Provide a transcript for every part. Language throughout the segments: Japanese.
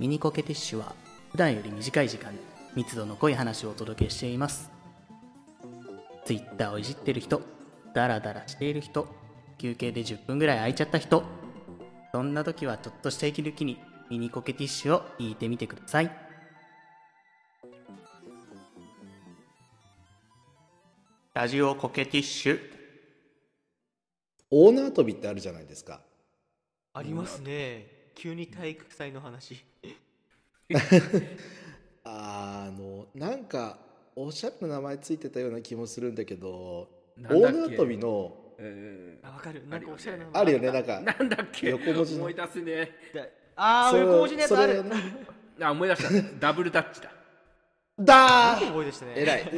ミニコケティッシュは普段より短い時間に密度の濃い話をお届けしています。ツイッターをいじってる人、ダラダラしている人、休憩で10分ぐらい空いちゃった人、そんな時はちょっとした息抜きにミニコケティッシュを聞いてみてください。ラジオコケティッシュ。大縄跳びってあるじゃないですかありますね急に体育祭の話。あのなんかおしゃれな名前ついてたような気もするんだけど大縄跳びのうんあわかる。なんかおしゃれなのあるよねなんか。なんだっけ？横文字の。思い出せね。だああそう横文字のやつある。ねえ あ思い出した。ダブルタッチだ。だー。覚えでしたね。偉い。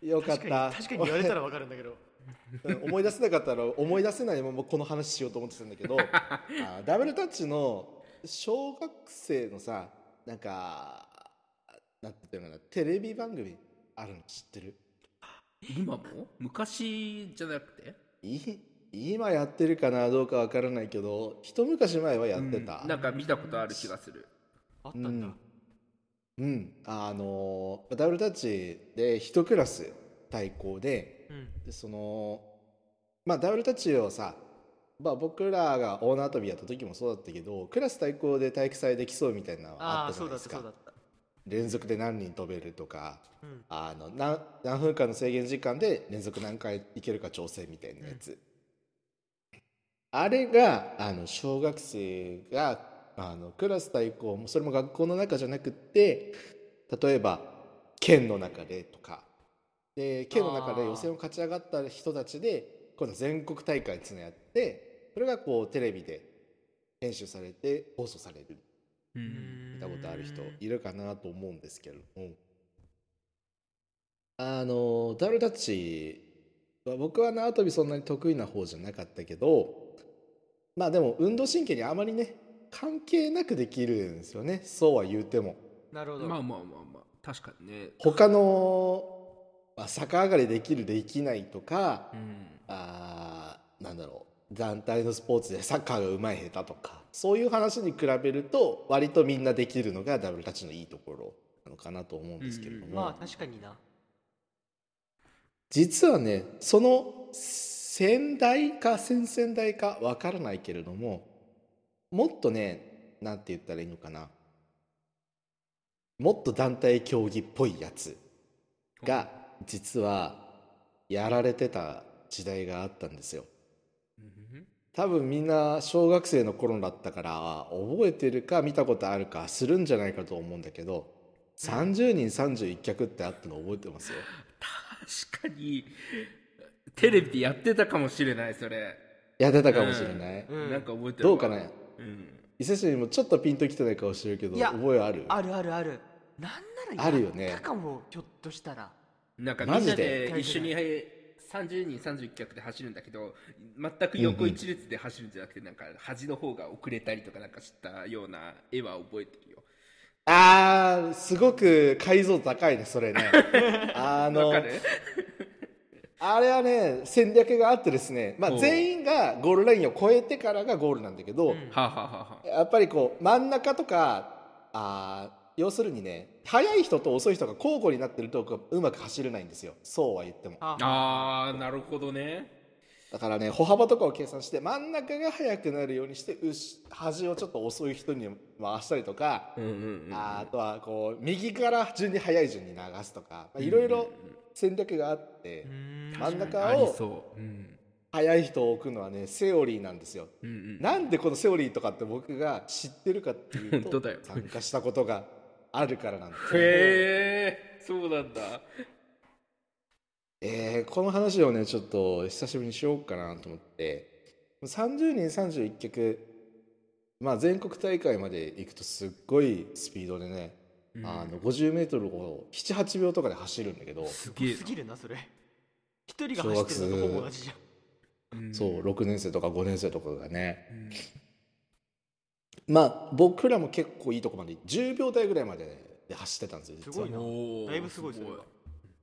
よかっ確かたに確かに言われたらわかるんだけど。うん 思い出せなかったら思い出せないままこの話しようと思ってたんだけど あダブルタッチの小学生のさなんかなんていうのかなテレビ番組あるの知ってる？今も？昔じゃなくて？い今やってるかなどうかわからないけど一昔前はやってた。うんなんか見たことある気がする。あったんだ。うん。あのダブルタッチで一クラス対抗でうんでそのまあダブルタッチをさ、まあ、僕らが大縄跳びやった時もそうだったけどクラス対抗で体育祭で競うみたいなのがあっったじゃないですか。連続で何人飛べるとかうん。あの何何分間の制限時間で連続何回いけるか挑戦みたいなやつ、あれがあの小学生があのクラス対抗もそれも学校の中じゃなくって例えば県の中でとかで県の中で予選を勝ち上がった人たちで今度は全国大会っていうのをやってそれがこうテレビで編集されて放送される。うん見たことある人いるかなと思うんですけれども。あのダブルタッチは僕は縄跳びそんなに得意な方じゃなかったけどまあでも運動神経にあまりね関係なくできるんですよね。そうは言うても。なるほど。まあまあまあまあ。確かにね。他の、まあ、逆上がりできるできないとかうん。あーなんだろう団体のスポーツでサッカーがうまい下手とかそういう話に比べると割とみんなできるのがダブルタッチのいいところなのかなと思うんですけれども、まあ確かにな。実はねその先代か先々代かわからないけれどももっとねなんて言ったらいいのかな。もっと団体競技っぽいやつが実はやられてた時代があったんですよ。うん多分みんな小学生の頃だったから覚えてるか見たことあるかするんじゃないかと思うんだけど30人31脚ってあったの覚えてますよ。確かに。テレビでやってたかもしれないそれ。やってたかもしれない、うん。なんか覚えてるわ。どうかな？うん。伊勢市にもちょっとピンときてない顔してるけど覚えある？あるあるある。なんならあるよねやったかもひょっとしたらなんかみんなマジで？で一緒に30人31脚で走るんだけど全く横一列で走るんじゃなくてなんか端の方が遅れたりとかなんかしたような絵は覚えてるよ。あーすごく解像度高いねそれね。あのあれはね戦略があってですね、まあ、全員がゴールラインを越えてからがゴールなんだけど、はあ、はあはあはあ、やっぱりこう真ん中とかあー要するにね速い人と遅い人が交互になってるとこううまく走れないんですよ。そうは言っても。ああーなるほどね。だからね歩幅とかを計算して真ん中が速くなるようにしてうし端をちょっと遅い人に回したりとか、うんうんうんああとはこう右から順に速い順に流すとかまあいろいろ戦略があって、真ん中ありをそう、うん。速い人を置くのはねセオリーなんですよ。うんうん、なんでこのセオリーとかって僕が知ってるかっていうと 参加したことがあるからなんですよへえそうなんだ。えーこの話をねちょっと久しぶりにしようかなと思って。30人31脚まあ全国大会まで行くとすっごいスピードでね、うん。あの 50m を78秒とかで走るんだけど。すげえ。すぎるなそれ。一人が走ってるのとほぼ同じじゃん。うんそう6年生とか5年生とかがね。うんまあ僕らも結構いいとこまで10秒台ぐらいまでで走ってたんですよ実は。すごいな。だいぶすごいそれは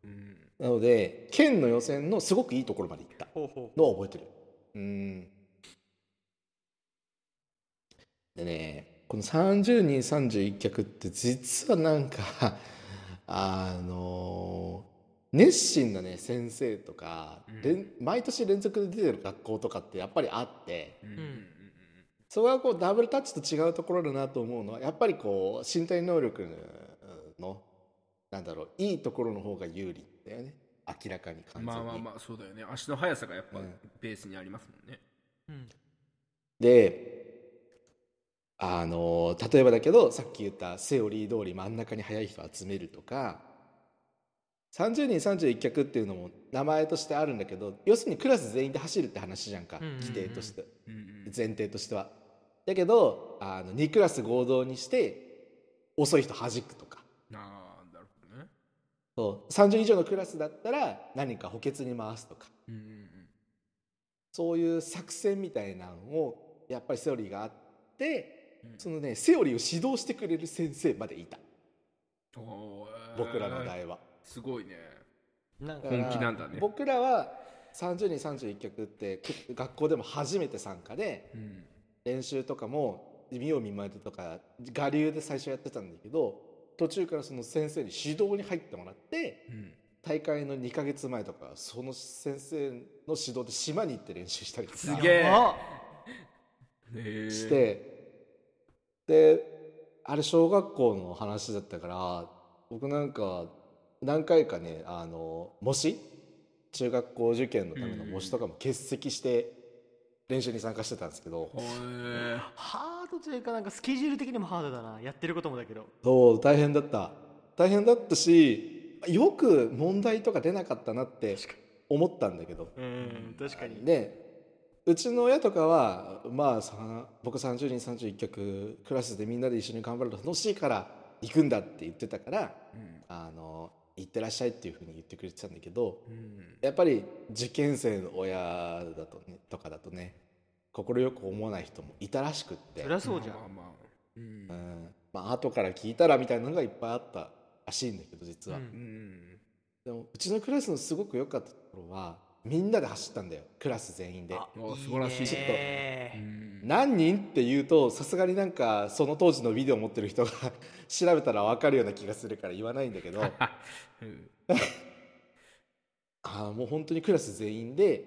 うんなので県の予選のすごくいいところまで行った。のを覚えてる。うん。でねこの30人31脚って実はなんか あの熱心なね先生とか、連毎年連続で出てる学校とかってやっぱりあってうんうん。うんそこがこうダブルタッチと違うところだなと思うのはやっぱりこう身体能力のなんだろういいところの方が有利だよね。明らかに。まあまあまあそうだよね。足の速さがやっぱうん。ベースにありますもんね、うん。であの例えばだけどさっき言ったセオリー通り真ん中に速い人を集めるとか30人31脚っていうのも名前としてあるんだけど要するにクラス全員で走るって話じゃんか。規定として前提としては。だけどあの2クラス合同にして遅い人弾くとか。ああなるほどね。そう。30以上のクラスだったら何か補欠に回すとか。うんうんうん。そういう作戦みたいなのをやっぱりセオリーがあってうん。そのねセオリーを指導してくれる先生までいた。僕らの代は。すごいね。なんか本気なんだね。僕らは30人31曲ってく学校でも初めて参加でうん練習とかも見よう見まねでとか我流で最初やってたんだけど途中からその先生に指導に入ってもらってうん。大会の2ヶ月前とかその先生の指導で島に行って練習したりとか。すげえ。してであれ小学校の話だったから僕なんか何回かねあの模試？中学校受験のための模試とかも欠席して練習に参加してたんですけど。ハードというかなんかスケジュール的にもハードだな。やってることもだけど。そう大変だった。大変だったしよく問題とか出なかったなって思ったんだけど。うん確かに。でうちの親とかはまあさ僕30人31曲クラスでみんなで一緒に頑張ると楽しいから行くんだって言ってたからうん。あの行ってらっしゃいっていうふうに言ってくれてたんだけどうん。やっぱり受験生の親だとねとかだとね快く思わない人もいたらしくって。そりゃそうじゃん。まあまあまあ。うん。うん。まあ後から聞いたらみたいなのがいっぱいあったらしいんだけど実は、うん。うん。でもうちのクラスのすごく良かったところはみんなで走ったんだよクラス全員で。素晴らしい。いねうん。何人って言うとさすがになんかその当時のビデオ持ってる人が 調べたら分かるような気がするから言わないんだけど。うん。あーもう本当にクラス全員で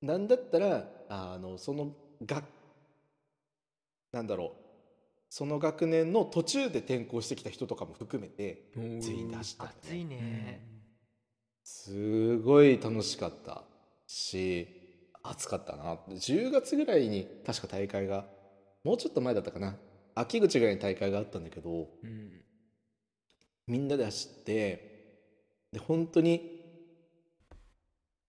なんだったらあのその学なんだろう。その学年の途中で転校してきた人とかも含めて全員で走ったんだよ暑いねすごい楽しかった。し暑かったな。10月ぐらいに確か大会がもうちょっと前だったかな。秋口ぐらいに大会があったんだけどうんみんなで走ってで本当に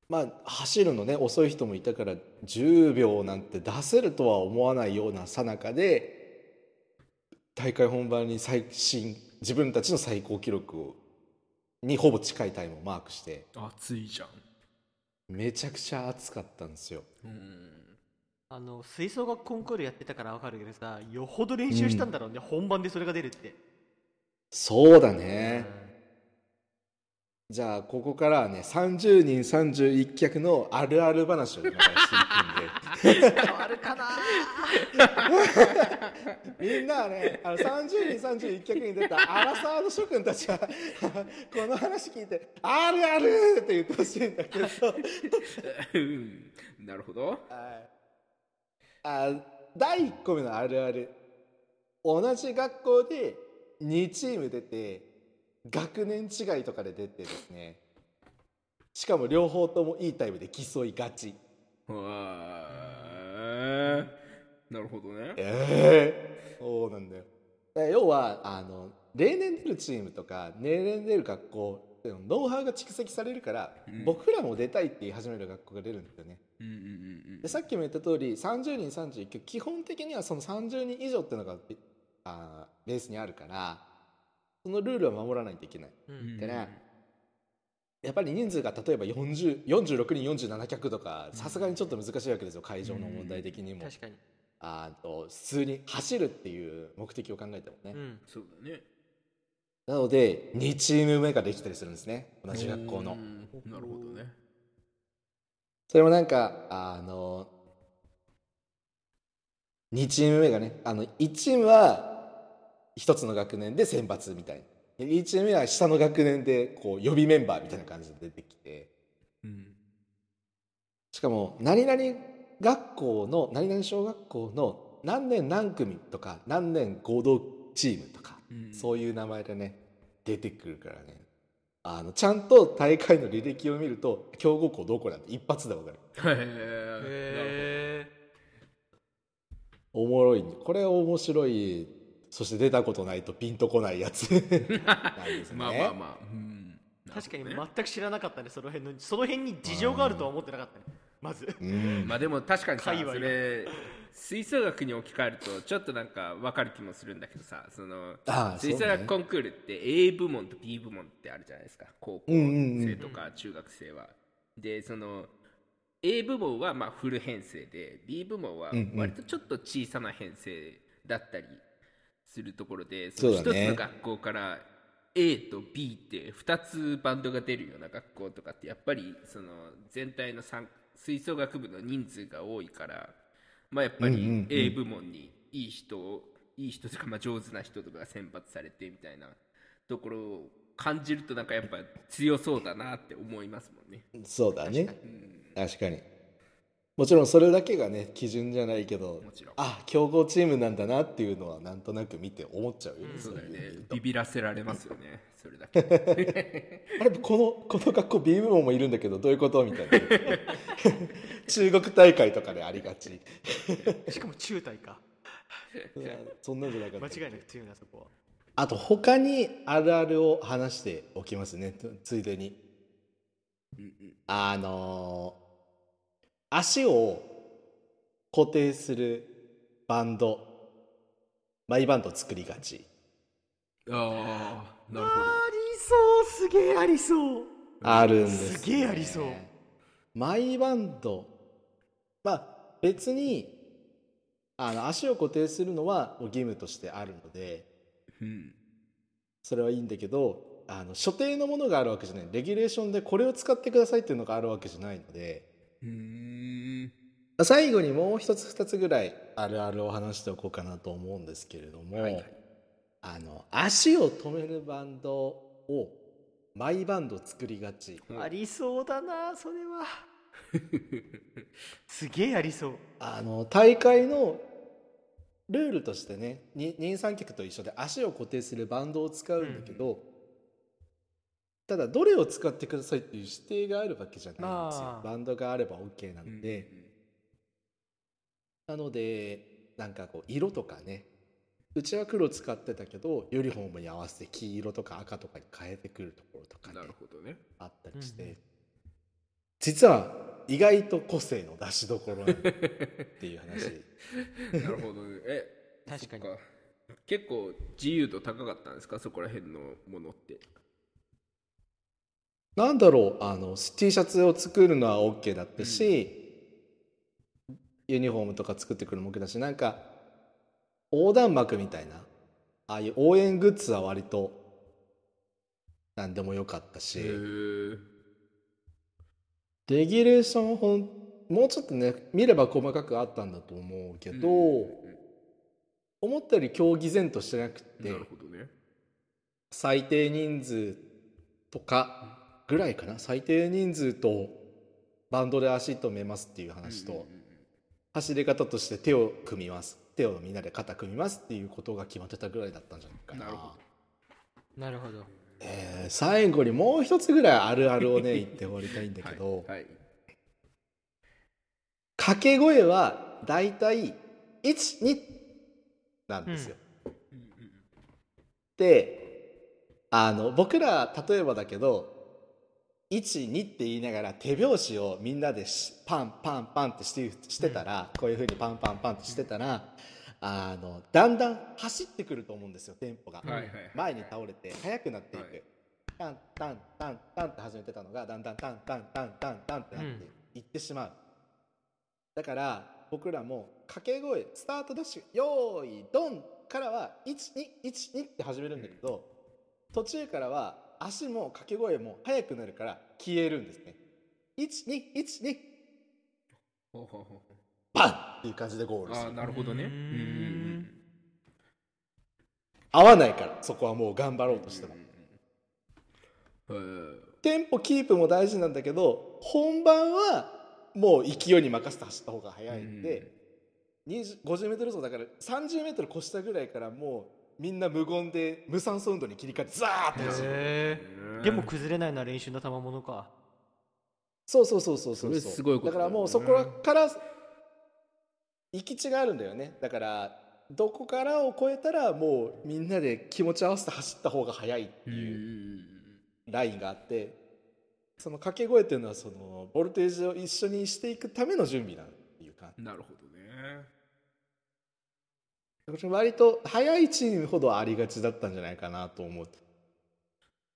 まあ走るのね遅い人もいたから10秒なんて出せるとは思わないようなさなかで大会本番に最新自分たちの最高記録をにほぼ近いタイムをマークして。暑いじゃん。めちゃくちゃ暑かったんですよ。うん。あの吹奏楽コンクールやってたから分かるけどさよほど練習したんだろうね、本番でそれが出るって。そうだね。じゃあここからはね30人31脚のあるある話を今からしていくんで。変わるかなみんなはねあの30人31脚に出たアラサーの諸君たちは この話聞いて「あるある!」って言ってほしいんだけど。うん。なるほど。はい。あ第1個目のあるある。同じ学校で2チーム出て学年違いとかで出てですね。しかも両方ともいいタイムで競いがち。わーなるほどね。ええそうなんだよ。要はあの例年出るチームとか年々出る学校ノウハウが蓄積されるから、うん。僕らも出たいって言い始める学校が出るんだよね。うんうんうんでさっきも言った通り30人31曲基本的にはその30人以上っていうのがあーベースにあるからそのルールは守らないといけない。うん。でねやっぱり人数が例えば40 46人47脚とかさすがにちょっと難しいわけですよ会場の問題的にも、確かにあと普通に走るっていう目的を考えてもね、うん。そうだね。なので2チーム目ができたりするんですね。同じ学校の。うん。なるほどね。それもなんかあの2チーム目がねあの1チームは1つの学年で選抜みたいな。2チーム目は下の学年でこう予備メンバーみたいな感じで出てきて。うん。しかも何々学校の何々小学校の何年何組とか何年合同チームとか、うん。そういう名前でね出てくるからね。あのちゃんと大会の履歴を見ると強豪校どこなんて一発で分かる。へえへおもろい。これ面白い。そして出たことないとピンとこないやつ。なんですね。まあまあまあ、うん、ー確かに全く知らなかったねその辺の。その辺に事情があるとは思ってなかったねまず。うん。まあでも確かにさそれ吹奏楽に置き換えるとちょっとなんか分かる気もするんだけどさそのああ吹奏楽コンクールって A 部門と B 部門ってあるじゃないですか高校うんうんうん生とか中学生は、でその A 部門はまあフル編成で B 部門はうんうん。割とちょっと小さな編成だったりするところで、そうだね。の一つの学校から A と B って2つバンドが出るような学校とかってやっぱりその全体の参吹奏楽部の人数が多いから、まあ、やっぱうんうんうん。り A 部門にいい人をいい人とかまあ上手な人とかが選抜されてみたいなところを感じるとなんかやっぱ強そうだなって思いますもんね。そうだね。確かにもちろんそれだけがね基準じゃないけどもちろん。あ強豪チームなんだなっていうのはなんとなく見て思っちゃうよね、うん。そうだよね。ビビらせられますよね。それだけ。あれこのこの学校 B 部門もいるんだけどどういうことみたいな。中国大会とかでありがち。しかも中大か。そんなんじゃなかった間違いなく強いなそこは。あと他にあるあるを話しておきますね。つついでに。あのー足を固定するバンド。マイバンド作りがち。ああ、なるほありそうすげえありそう。あるんです、ね、すげえありそう。マイバンド。まあ別にあの足を固定するのは義務としてあるので。ど。うん。それはいいんだけどあの所定のものがあるわけじゃない。レギュレーションでこれを使ってくださいっていうのがあるわけじゃないので。うーん。最後にもう一つ二つぐらいあるあるを話しておこうかなと思うんですけれども、はいはい。あの足を止めるバンドをマイバンド作りがち。うん。ありそうだなそれは。すげえありそう。あの大会のルールとしてねに二三脚と一緒で足を固定するバンドを使うんだけど、ただどれを使ってくださいっていう指定があるわけじゃないんですよ。バンドがあれば OK なので、なのでなんかこう色とかね。うちは黒使ってたけどユニフォームに合わせて黄色とか赤とかに変えてくるところとかね。なるほどね。あったりして、うんうん。実は意外と個性の出しどころなんだっていう話。なるほどね。え、確かに。結構自由度高かったんですか？そこら辺のものって。なんだろう。あの T シャツを作るのは OK だったし、ユニフォームとか作ってくるのも OK だしなんか横断幕みたいなああいう応援グッズは割と何でもよかったし、レギュレーションほんもうちょっとね見れば細かくあったんだと思うけど、うん思ったより競技前としてなくてなるほどね。最低人数とかぐらいかな最低人数とバンドで足止めますっていう話と、走り方として手を組みます。手をみんなで肩組みますっていうことが決まってたぐらいだったんじゃないかな。なるほなるほど。えー最後にもう一つぐらいあるあるをね言って終わりたいんだけど、はい。はい。掛け声はだいたい12なんですよ、であの僕ら例えばだけど12って言いながら手拍子をみんなでしパンパンパンってしてしてたら、こういうふうにパンパンパンってしてたらあのだんだん走ってくると思うんですよテンポが、はいはいはい前に倒れて速くなっていく、はい。タンタンタンタンって始めてたのがだんだんタンタンタンタンタンってなっていってしまう、だから僕らも掛け声スタートダッシュよーいドンからは1212って始めるんだけど、途中からは足も掛け声も速くなるから消えるんですね。1212ほうほうほうほう。バンっていう感じでゴールすああるなるほどね。うん。合わないからそこはもう頑張ろうとしても。うんテンポキープも大事なんだけど本番はもう勢いに任せて走った方が早いんで、20 50m 走だから 30m 越したぐらいからもうみんな無言で無酸素運動に切り替えてザーってでも崩れないのは練習の賜物か。そうそうそうそうそうすごいことだからもうそこから行き地があるんだよね。だからどこからを越えたらもうみんなで気持ち合わせて走った方が早いってういうん。ラインがあってその掛け声っていうのはそのボルテージを一緒にしていくための準備なんていうか。なるほどね割と早いチームほどありがちだったんじゃないかなと思う。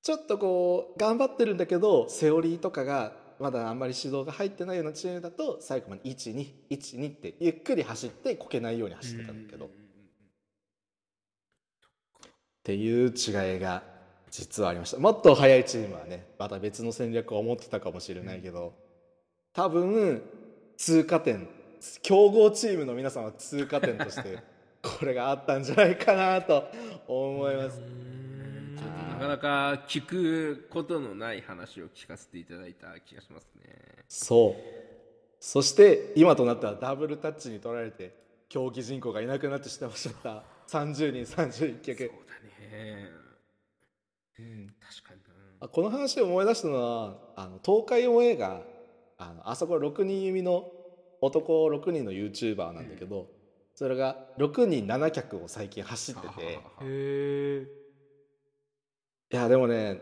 ちょっとこう頑張ってるんだけどセオリーとかがまだあんまり指導が入ってないようなチームだと最後まで1212ってゆっくり走ってこけないように走ってたんだけど。っていう違いが実はありました。もっと速いチームはねまた別の戦略を持ってたかもしれないけど。多分通過点強豪チームの皆さんは通過点としてこれがあったんじゃないかなと思います。ちょっとなかなか聞くことのない話を聞かせていただいた気がしますね。そう。そして今となってはダブルタッチに取られて競技人口がいなくなってしまった。30人31そう脚だね。うん。確かに。あこの話を思い出したのはあの東海オンエがあのあそこ6人組の男6人の YouTuber なんだけど、それが6人7脚を最近走ってて。へえいやでもね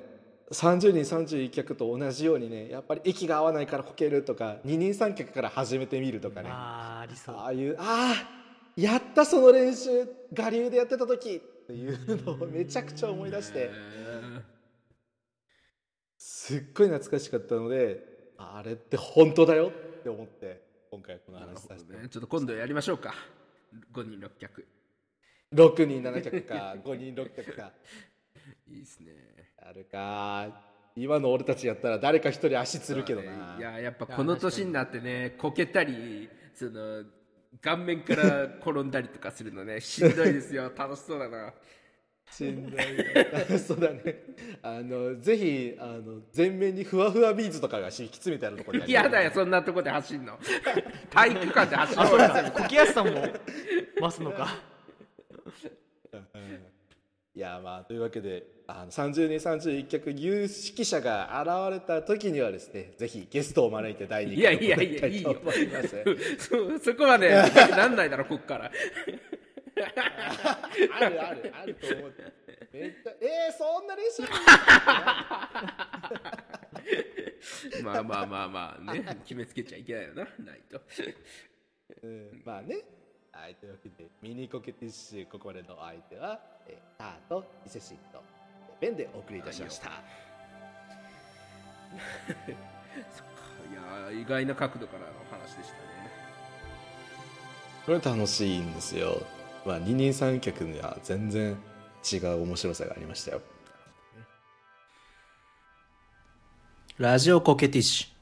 30人31脚と同じようにねやっぱり息が合わないからこけるとか二人三脚から始めてみるとかね。あーありそう。ああいうああやったその練習我流でやってた時！っていうのをめちゃくちゃ思い出して。すっごい懐かしかったのであれって本当だよって思って今回この話させて、どね。ちょっと今度やりましょうか5人6脚。6人7脚か 5人6脚か。いいですね。あるか。今の俺たちやったら誰か一人足つるけどな。いややっぱこの年になってねこけたりその顔面から転んだりとかするのねしんどいですよ。楽しそうだなしんどいそうだね。あのぜひあの全面にふわふわビーズとかが敷き詰めてあるところに嫌だよそんなとこで走んの。体育館で走る。あそうかこきやすさんも増すのか。いやまあというわけであの30人31脚有識者が現れた時にはですねぜひゲストを招いて第2いや回いやいやいいよと思います。そ そこまでなんないだろこっからあるあるあると思って。めっちゃえー、そんな練習まあまあまあまあね。決めつけちゃいけないよな。ないと。うん、まあね。はいというわけでミニコケティッシュここまでのお相手は、えー、ターと伊勢神とえーベンでお送りいたしました。そっか。いや意外な角度からの話でしたね。これ楽しいんですよまあ二人三脚には全然違う面白さがありましたよ。ラジオコケティッシュ。